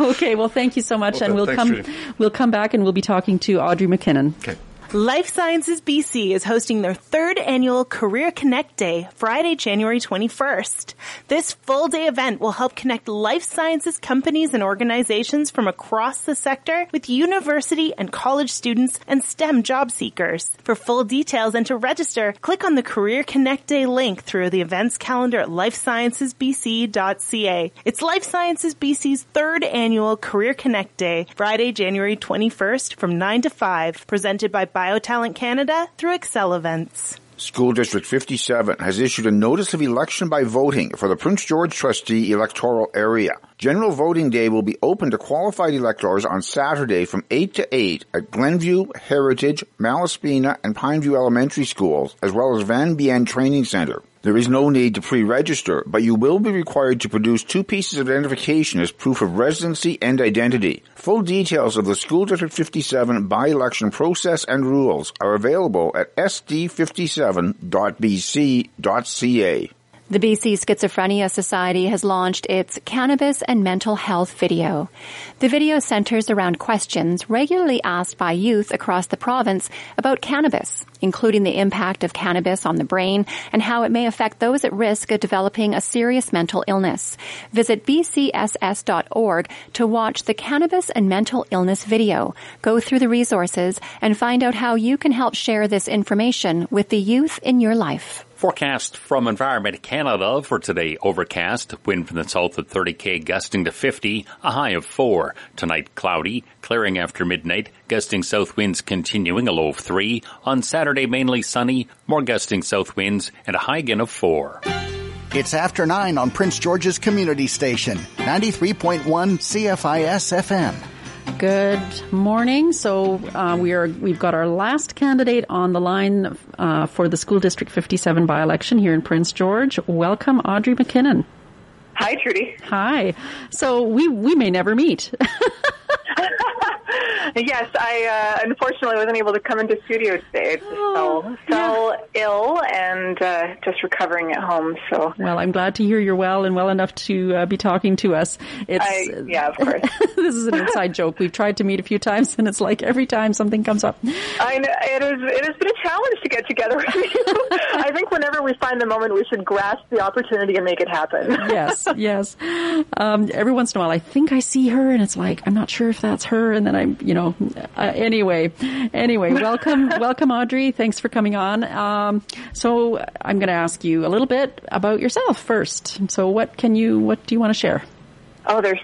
Okay. Well, thank you so much. Well, and we'll thanks, come, Judy. we'll come back and we'll be talking to Audrey McKinnon. okay. Life Sciences BC is hosting their third annual Career Connect Day, Friday, January 21st. This full day event will help connect life sciences companies and organizations from across the sector with university and college students and STEM job seekers. For full details and to register, click on the Career Connect Day link through the events calendar at lifesciencesbc.ca. It's Life Sciences BC's third annual Career Connect Day, Friday, January 21st from 9 to 5, presented by BioTalent Canada through Excel Events. School District 57 has issued a notice of election by voting for the Prince George trustee electoral area. General voting day will be open to qualified electors on Saturday from 8 to 8 at Glenview, Heritage, Malaspina, and Pineview Elementary Schools, as well as Van Bien Training Center. There is no need to pre-register, but you will be required to produce two pieces of identification as proof of residency and identity. Full details of the School District 57 by-election process and rules are available at sd57.bc.ca. The BC Schizophrenia Society has launched its Cannabis and Mental Health video. The video centers around questions regularly asked by youth across the province about cannabis, including the impact of cannabis on the brain and how it may affect those at risk of developing a serious mental illness. Visit bcss.org to watch the Cannabis and Mental Illness video. Go through the resources and find out how you can help share this information with the youth in your life. Forecast from Environment Canada for today overcast, wind from the south at 30k gusting to 50, a high of 4. Tonight cloudy, clearing after midnight, gusting south winds continuing, a low of 3. On Saturday mainly sunny, more gusting south winds, and a high again of 4. It's after 9 on Prince George's Community Station, 93.1 CFIS FM. Good morning. So uh, we are we've got our last candidate on the line uh, for the School District 57 by-election here in Prince George. Welcome, Audrey McKinnon. Hi, Trudy. Hi. So we we may never meet. yes, I uh, unfortunately wasn't able to come into studio today. I just Oh, fell, fell ill and uh, just recovering at home. So, well, I'm glad to hear you're well and well enough to uh, be talking to us. It's I, yeah, of course. this is an inside joke. We've tried to meet a few times, and it's like every time something comes up. I know it is. It has been a challenge to get together with you. I think whenever we find the moment, we should grasp the opportunity and make it happen. yes, yes. Um, every once in a while, I think I see her, and it's like I'm not sure if that's her. And then I'm, you know, uh, anyway, anyway. Welcome, welcome, Audrey. Thanks for coming on. Um, so I'm going to ask you a little bit about yourself first. So what can you, what do you want to share? Oh, there's.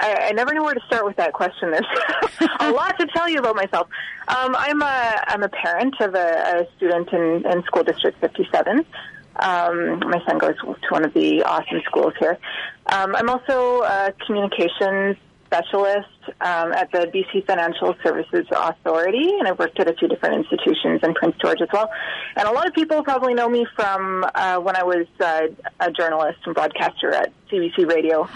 I, I never know where to start with that question. There's a lot to tell you about myself. Um, I'm a I'm a parent of a, a student in, in School District 57. Um, my son goes to one of the awesome schools here. Um, I'm also a communications specialist um, at the BC Financial Services Authority, and I've worked at a few different institutions in Prince George as well. And a lot of people probably know me from uh, when I was uh, a journalist and broadcaster at CBC Radio.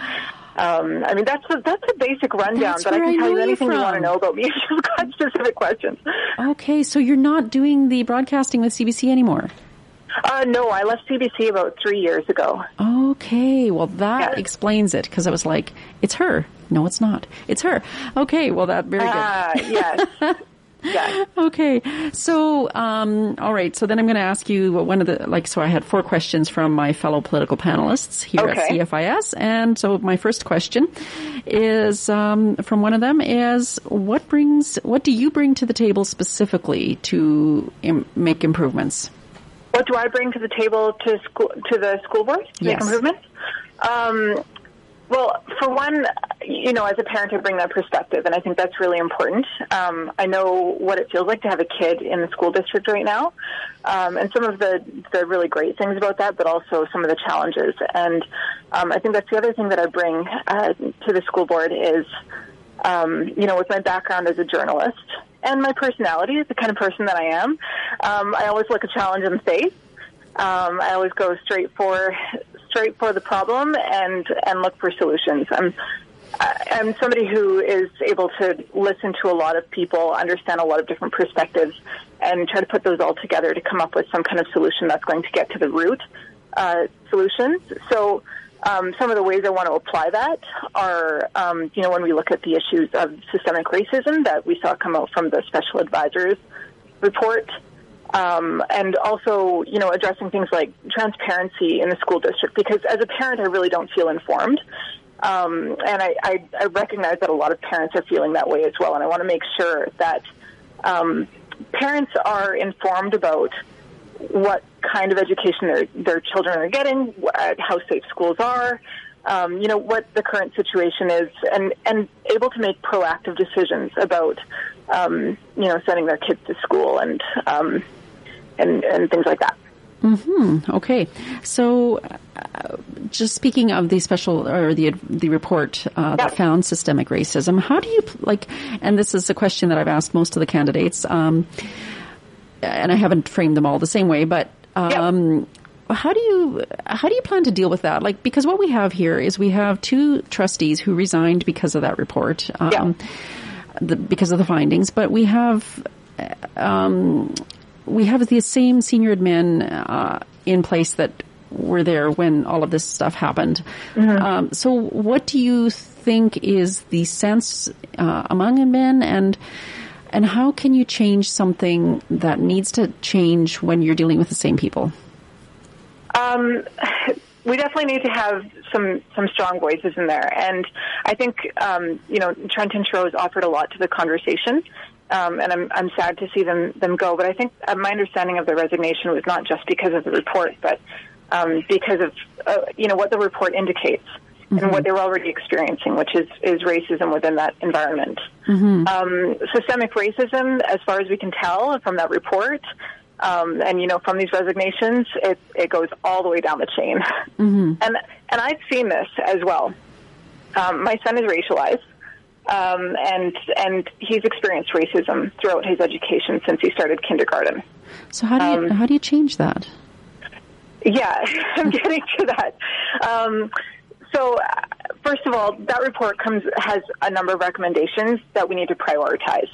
Um, I mean, that's a, that's a basic rundown, That's but I can I tell you you anything you want to know about me if you've got specific questions. Okay, so you're not doing the broadcasting with CBC anymore. Uh, no, I left CBC about three years ago. Okay, well that Yeah. explains it because I was like, it's her. No, it's not. It's her. Okay, well that very good. Ah, yes. yeah. Okay, so um, all right. So then I'm going to ask you one of the like. So I had four questions from my fellow political panelists here Okay. at CFIS, and so my first question is um, from one of them is what brings what do you bring to the table specifically to Im- make improvements? what do I bring to the table to school to the school board to make improvements? Um, well, for one, you know, as a parent, I bring that perspective, and I think that's really important. Um, I know what it feels like to have a kid in the school district right now, um, and some of the the really great things about that, but also some of the challenges. And um, I think that's the other thing that I bring uh, to the school board is, um, you know, with my background as a journalist and my personality, the kind of person that I am, um, I always look a challenge in the face. Um, I always go straight for straight for the problem and and look for solutions. I'm I'm somebody who is able to listen to a lot of people, understand a lot of different perspectives, and try to put those all together to come up with some kind of solution that's going to get to the root uh, solutions. So. Um, some of the ways I want to apply that are, um, you know, when we look at the issues of systemic racism that we saw come out from the special advisors report, um, and also, you know, addressing things like transparency in the school district. Because as a parent, I really don't feel informed, um, and I, I, I recognize that a lot of parents are feeling that way as well. And I want to make sure that um, parents are informed about what kind of education their their children are getting, how safe schools are. Um, you know what the current situation is, and and able to make proactive decisions about, um, you know, sending their kids to school and um, and and things like that. Hmm. Okay. So, uh, just speaking of the special or the the report uh, that found systemic racism, how do you like? And this is a question that I've asked most of the candidates, um, and I haven't framed them all the same way, but. Um, How do you how do you plan to deal with that? Like because what we have here is we have two trustees who resigned because of that report, um, the, because of the findings. But we have um, we have the same senior admin uh, in place that were there when all of this stuff happened. Um, so, what do you think is the sense uh, among admin, and and how can you change something that needs to change when you're dealing with the same people? Um, we definitely need to have some some strong voices in there, and I think um, you know Trenton Truro has offered a lot to the conversation, um, and I'm I'm sad to see them them go. But I think uh, my understanding of the resignation was not just because of the report, but um, because of uh, you know what the report indicates and what they were already experiencing, which is is racism within that environment. Um, systemic racism, as far as we can tell from that report, um, and you know from these resignations, it it goes all the way down the chain. And and I've seen this as well. Um, my son is racialized, um, and and he's experienced racism throughout his education since he started kindergarten. So how do you how do you change that? Yeah, I'm getting to that. Um, so, uh, first of all, that report comes has a number of recommendations that we need to prioritize,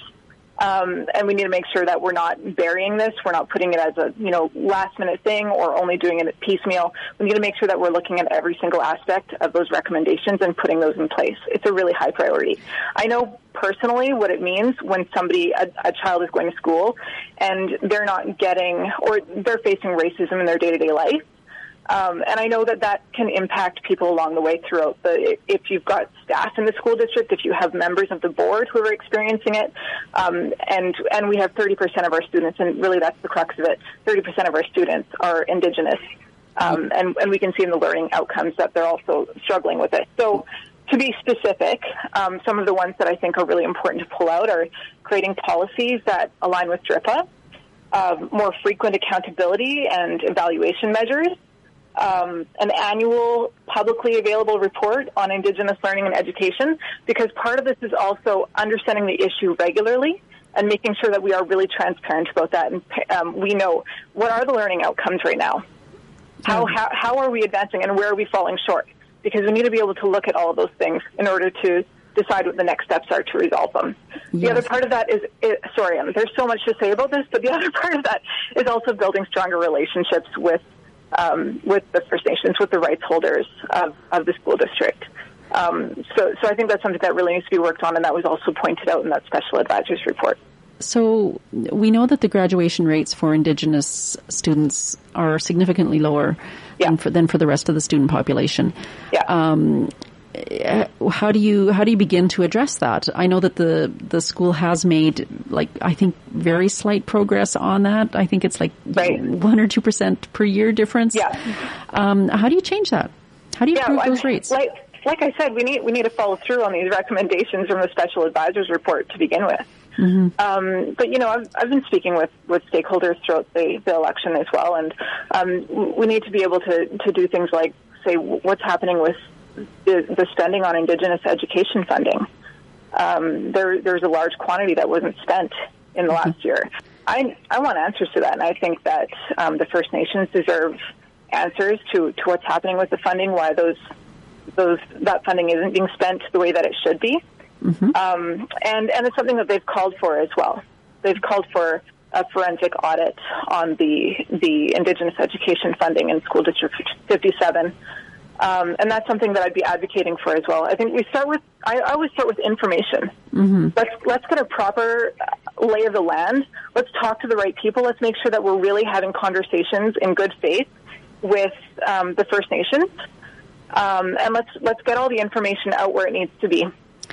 um, and we need to make sure that we're not burying this. We're not putting it as a you know last minute thing or only doing it piecemeal. We need to make sure that we're looking at every single aspect of those recommendations and putting those in place. It's a really high priority. I know personally what it means when somebody a, a child is going to school and they're not getting or they're facing racism in their day to day life. Um, and I know that that can impact people along the way throughout the. If you've got staff in the school district, if you have members of the board who are experiencing it, um, and and we have 30% of our students, and really that's the crux of it. 30% of our students are Indigenous, um, and and we can see in the learning outcomes that they're also struggling with it. So. To be specific, um, some of the ones that I think are really important to pull out are creating policies that align with DRIPA, um, more frequent accountability and evaluation measures, um, an annual publicly available report on Indigenous learning and education, because part of this is also understanding the issue regularly and making sure that we are really transparent about that. And um, we know what are the learning outcomes right now. How, how how are we advancing, and where are we falling short? Because we need to be able to look at all of those things in order to decide what the next steps are to resolve them. The other part of that is, is sorry, there's so much to say about this, but the other part of that is also building stronger relationships with um, with the First Nations, with the rights holders of, of the school district. Um, so, so I think that's something that really needs to be worked on, and that was also pointed out in that special advisors report. So we know that the graduation rates for Indigenous students are significantly lower than, for, than for the rest of the student population. Yeah. Um, how do you how do you begin to address that? I know that the the school has made like I think very slight progress on that. I think it's like right. one or two percent per year difference. Yeah. Um, how do you change that? How do you yeah, improve those rates? Like, like I said, we need we need to follow through on these recommendations from the special advisors report to begin with. Mm-hmm. Um, but you know, I've, I've been speaking with, with stakeholders throughout the, the election as well, and um, we need to be able to, to do things like say what's happening with the, the spending on Indigenous education funding. Um, there, there's a large quantity that wasn't spent in the Mm-hmm. last year. I, I want answers to that, and I think that um, the First Nations deserve answers to, to what's happening with the funding, why those those that funding isn't being spent the way that it should be, um, and and it's something that they've called for as well. They've called for a forensic audit on the the Indigenous education funding in School District 57. Um, and that's something that I'd be advocating for as well. I think we start with, I, I always start with information. Mm-hmm. Let's, let's get a proper lay of the land. Let's talk to the right people. Let's make sure that we're really having conversations in good faith with um, the First Nations. Um, and let's, let's get all the information out where it needs to be.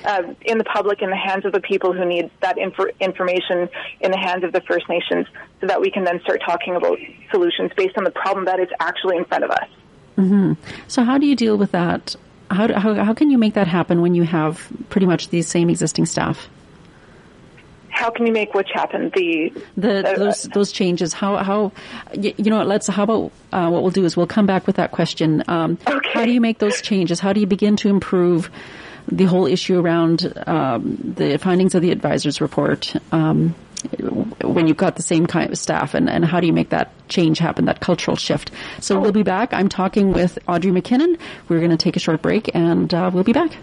Uh, in the public, in the hands of the people who need that infor- information, in the hands of the First Nations, so that we can then start talking about solutions based on the problem that is actually in front of us. Mm-hmm. So how do you deal with that? How, do, how how can you make that happen when you have pretty much the same existing staff? How can you make which happen? The the uh, those those changes. How how y- you know? what, Let's. How about uh, what we'll do is we'll come back with that question. Um, How do you make those changes? How do you begin to improve the whole issue around um, the findings of the advisors report? Um, when you've got the same kind of staff and, and how do you make that change happen, that cultural shift? So we'll be back. I'm talking with Audrey McKinnon. We're going to take a short break and uh, we'll be back.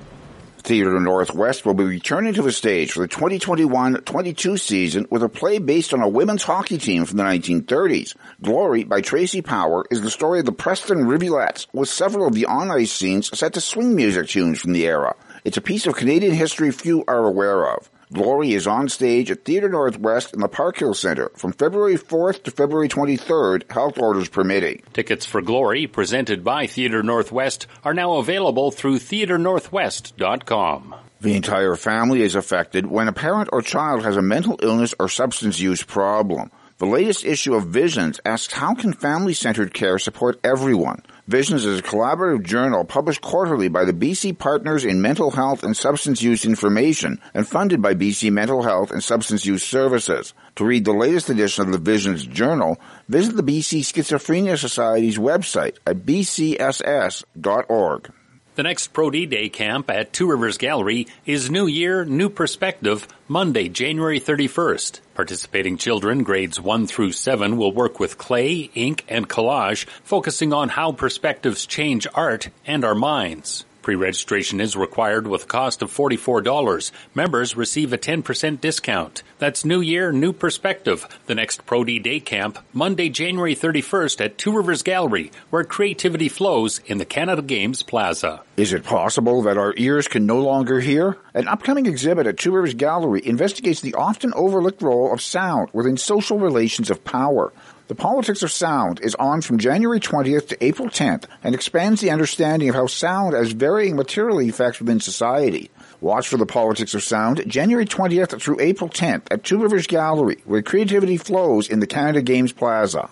Theatre Northwest will be returning to the stage for the 2021-22 season with a play based on a women's hockey team from the 1930s. Glory by Tracey Power is the story of the Preston Rivulettes with several of the on-ice scenes set to swing music tunes from the era. It's a piece of Canadian history few are aware of. Glory is on stage at Theatre Northwest in the Park Hill Centre from February 4th to February 23rd, health orders permitting. Tickets for Glory, presented by Theatre Northwest, are now available through theatrenorthwest.com. The entire family is affected when a parent or child has a mental illness or substance use problem. The latest issue of Visions asks how can family-centered care support everyone? Visions is a collaborative journal published quarterly by the BC Partners in Mental Health and Substance Use Information and funded by BC Mental Health and Substance Use Services. To read the latest edition of the Visions journal, visit the BC Schizophrenia Society's website at bcss.org. The next Pro D Day camp at Two Rivers Gallery is New Year, New Perspective, Monday, January 31st. Participating children, grades 1 through 7, will work with clay, ink, and collage, focusing on how perspectives change art and our minds. Pre-registration is required with a cost of $44. Members receive a 10% discount. That's New Year, New Perspective. The next Pro D Day Camp, Monday, January 31st at Two Rivers Gallery, where creativity flows in the Canada Games Plaza. Is it possible that our ears can no longer hear? An upcoming exhibit at Two Rivers Gallery investigates the often overlooked role of sound within social relations of power. The Politics of Sound is on from January 20th to April 10th and expands the understanding of how sound has varying material effects within society. Watch for the Politics of Sound January 20th through April 10th at Two Rivers Gallery, where creativity flows in the Canada Games Plaza.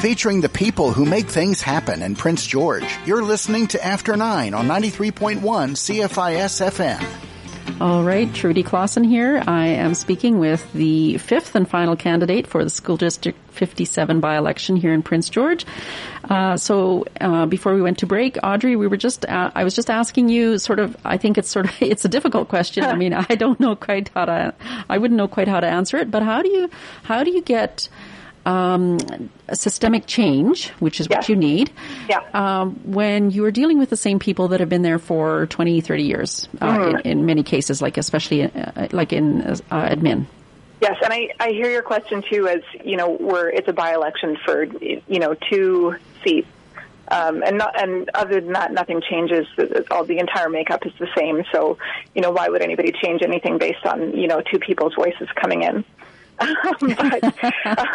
Featuring the people who make things happen in Prince George, you're listening to After 9 on 93.1 CFIS FM. All right, Trudy Clausen here. I am speaking with the fifth and final candidate for the School District 57 by-election here in Prince George. Uh, so uh, before we went to break, Audrey, we were just uh, I was just asking you sort of. I think it's sort of it's a difficult question. I mean, I don't know quite how to. I wouldn't know quite how to answer it. But how do you how do you get um, a systemic change, which is what you need, yeah. um, when you are dealing with the same people that have been there for 20, 30 years, uh, in, in many cases, like especially uh, like in uh, admin. Yes, and I, I hear your question too as, you know, where it's a by-election for, you know, two seats. Um, and not, and other than that, nothing changes. All the entire makeup is the same. So, you know, why would anybody change anything based on, you know, two people's voices coming in? but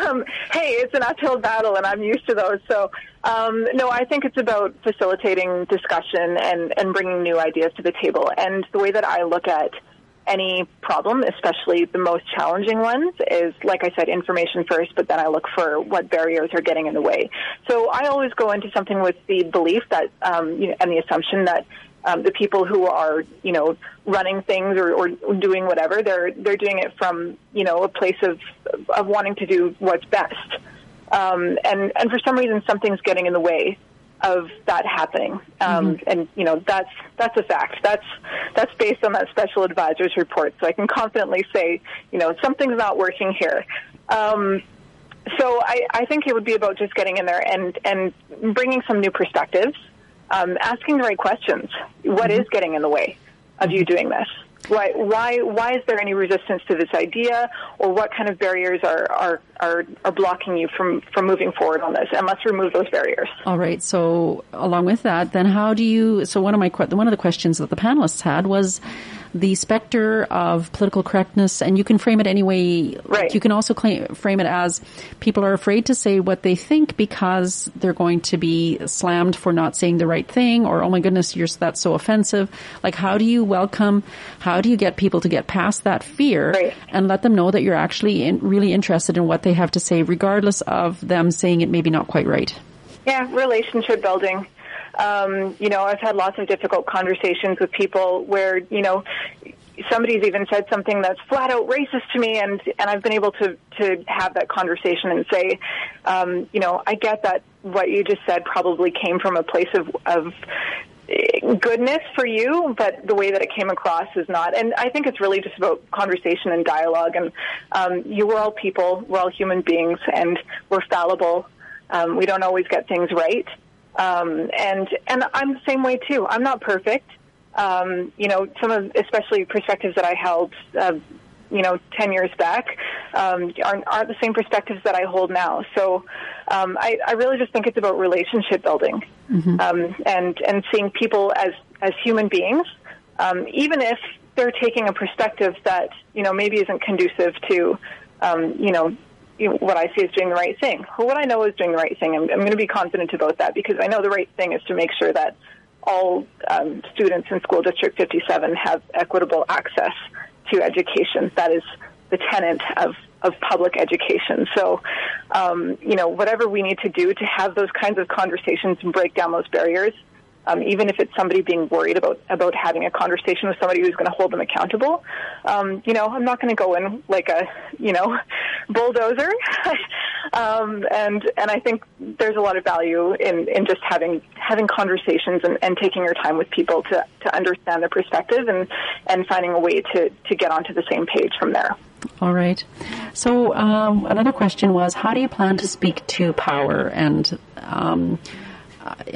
um, hey, it's an uphill battle, and I'm used to those. So um, no, I think it's about facilitating discussion and and bringing new ideas to the table. And the way that I look at any problem, especially the most challenging ones, is like I said, information first, but then I look for what barriers are getting in the way. So I always go into something with the belief that, um, you know, and the assumption that um, the people who are, you know, running things or, or doing whatever, they're they're doing it from, you know, a place of of wanting to do what's best. Um, and and for some reason, something's getting in the way of that happening. Um, mm-hmm. And you know that's that's a fact. That's that's based on that special advisor's report. So I can confidently say, you know, something's not working here. Um, so I, I think it would be about just getting in there and and bringing some new perspectives, um, asking the right questions. What mm-hmm. is getting in the way of you doing this? Why, why, why is there any resistance to this idea, or what kind of barriers are, are, are, are blocking you from, from moving forward on this? And let's remove those barriers. All right. So, along with that, then how do you? So, one of my one of the questions that the panelists had was the specter of political correctness, and you can frame it any way. Right. You can also claim, frame it as people are afraid to say what they think because they're going to be slammed for not saying the right thing, or oh my goodness, you're that's so offensive. Like, how do you welcome? How do you get people to get past that fear right. and let them know that you're actually in, really interested in what they have to say, regardless of them saying it maybe not quite right? Yeah, relationship building. Um, you know, I've had lots of difficult conversations with people where, you know, somebody's even said something that's flat out racist to me and and I've been able to to have that conversation and say um, you know I get that what you just said probably came from a place of of goodness for you, but the way that it came across is not. And I think it's really just about conversation and dialogue. And um, you, we're all people, we're all human beings, and we're fallible. Um, we don't always get things right. Um, and and I'm the same way too. I'm not perfect. Um, you know, some of especially perspectives that I held, uh, you know, ten years back, um, aren't aren't the same perspectives that I hold now. So, um, I, I really just think it's about relationship building, mm-hmm. um, and and seeing people as as human beings, um, even if they're taking a perspective that you know maybe isn't conducive to, um, you know, what I see is doing the right thing. Well, what I know is doing the right thing. I'm, I'm going to be confident about that because I know the right thing is to make sure that all um, students in School District 57 have equitable access to education. That is the tenet of, of public education. So, um, you know, whatever we need to do to have those kinds of conversations and break down those barriers um, even if it's somebody being worried about about having a conversation with somebody who's going to hold them accountable. Um, you know, I'm not going to go in like a you know bulldozer, um, and and I think there's a lot of value in in just having having conversations and, and taking your time with people to to understand their perspective and and finding a way to to get onto the same page from there. All right. So um, another question was, how do you plan to speak to power and um,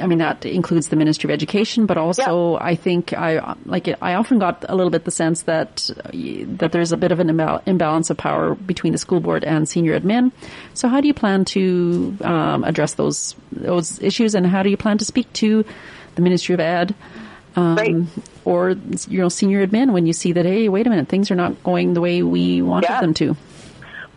I mean, that includes the Ministry of Education, but also yeah. I think I, like, I often got a little bit the sense that, that there's a bit of an imbalance of power between the school board and senior admin. So how do you plan to, um, address those, those issues and how do you plan to speak to the Ministry of Ed? Um, right. or, you know, senior admin when you see that, hey, wait a minute, things are not going the way we wanted yeah. them to?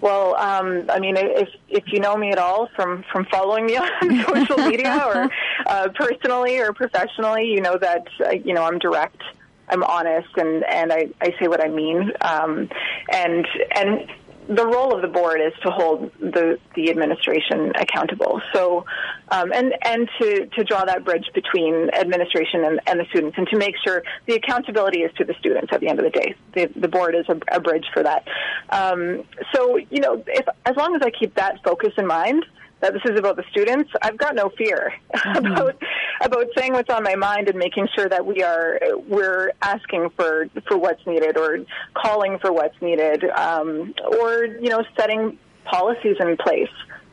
Well, um, I mean, if if you know me at all from from following me on social media or uh, personally or professionally, you know that uh, you know I'm direct, I'm honest, and and I I say what I mean, um, and and the role of the board is to hold the, the administration accountable. So, um, and and to, to draw that bridge between administration and, and the students, and to make sure the accountability is to the students at the end of the day. The, the board is a, a bridge for that. Um, so, you know, if as long as I keep that focus in mind, that this is about the students, I've got no fear mm-hmm. about about saying what's on my mind and making sure that we are we're asking for for what's needed or calling for what's needed um, or you know setting policies in place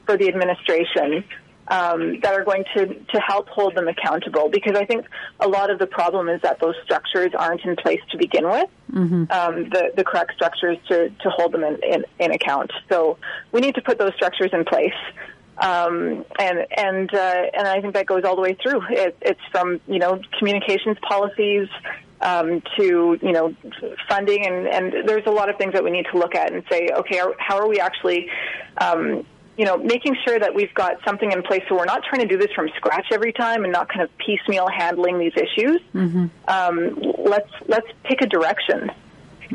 for the administration um, that are going to, to help hold them accountable because I think a lot of the problem is that those structures aren't in place to begin with, mm-hmm. um, the, the correct structures to, to hold them in, in, in account. So we need to put those structures in place. Um, and and uh, and I think that goes all the way through. It, it's from you know communications policies um, to you know funding, and, and there's a lot of things that we need to look at and say, okay, are, how are we actually um, you know, making sure that we've got something in place so we're not trying to do this from scratch every time and not kind of piecemeal handling these issues. Mm-hmm. Um, let's let's pick a direction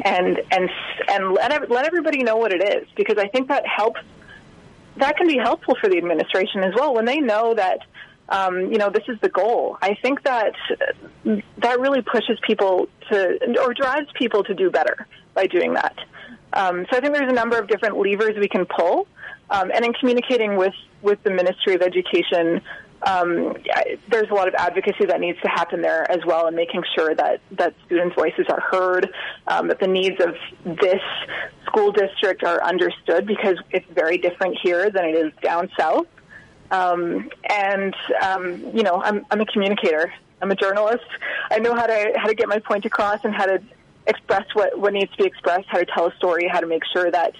and and and let let everybody know what it is because I think that helps. That can be helpful for the administration as well when they know that um, you know this is the goal. I think that that really pushes people to or drives people to do better by doing that. Um, so I think there's a number of different levers we can pull. Um, and in communicating with, with the Ministry of Education, um, there's a lot of advocacy that needs to happen there as well, and making sure that, that students' voices are heard, um, that the needs of this school district are understood because it's very different here than it is down south. Um, and um, you know, I'm, I'm a communicator. I'm a journalist. I know how to how to get my point across and how to express what, what needs to be expressed, how to tell a story, how to make sure that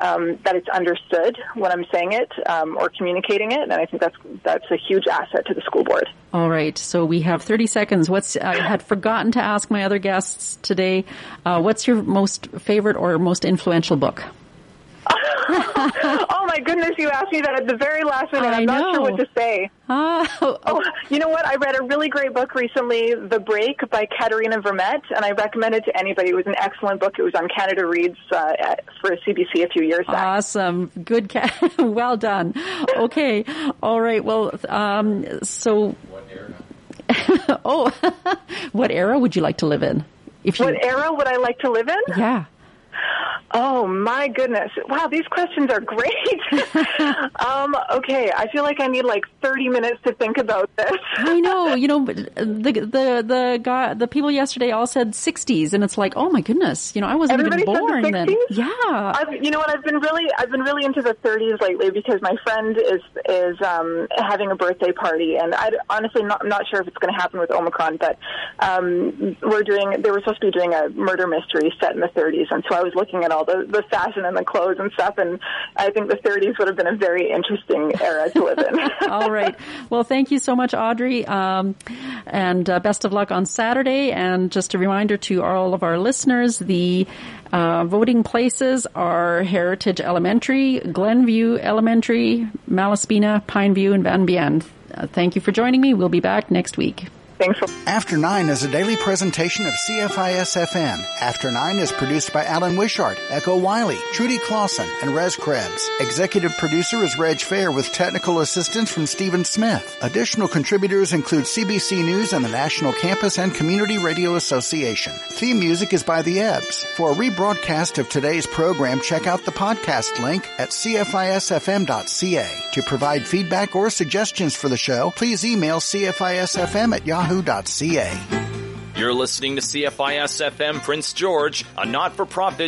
um, that it's understood when I'm saying it um, or communicating it, and I think that's that's a huge asset to the school board. All right, so we have 30 seconds. What's I had forgotten to ask my other guests today. Uh, what's your most favorite or most influential book? oh my goodness, you asked me that at the very last minute. I am not sure what to say. Uh, oh, you know what? I read a really great book recently, The Break by Katherena Vermette, and I recommend it to anybody. It was an excellent book. It was on Canada Reads uh, for CBC a few years back. Awesome. Good. Ca- well done. Okay. All right. Well, um, so. oh, what era would you like to live in? If you... What era would I like to live in? Yeah. Oh my goodness! Wow, these questions are great. um, okay, I feel like I need like thirty minutes to think about this. I know. You know, the the the guy, the people yesterday all said sixties, and it's like, oh my goodness! You know, I wasn't Everybody even born the then. Yeah. I've, you know what? I've been really I've been really into the thirties lately because my friend is is um, having a birthday party, and I honestly not, I'm not sure if it's going to happen with Omicron, but um, we're doing. They were supposed to be doing a murder mystery set in the thirties, and so I was looking at all the, the fashion and the clothes and stuff. And I think the 30s would have been a very interesting era to live in. all right. Well, thank you so much, Audrey. Um, and uh, best of luck on Saturday. And just a reminder to all of our listeners, the uh, voting places are Heritage Elementary, Glenview Elementary, Malaspina, Pineview, and Van Bien. Uh, thank you for joining me. We'll be back next week. Thanks. After Nine is a daily presentation of CFIS FM. After Nine is produced by Alan Wishart, Echo Wiley, Trudy Clausen, and Rez Krebs. Executive producer is Reg Fair with technical assistance from Stephen Smith. Additional contributors include CBC News and the National Campus and Community Radio Association. Theme music is by The Ebbs. For a rebroadcast of today's program, check out the podcast link at cfisfm.ca. To provide feedback or suggestions for the show, please email cfisfm at yahoo yahoo.ca. You're listening to CFIS FM Prince George, a not for profit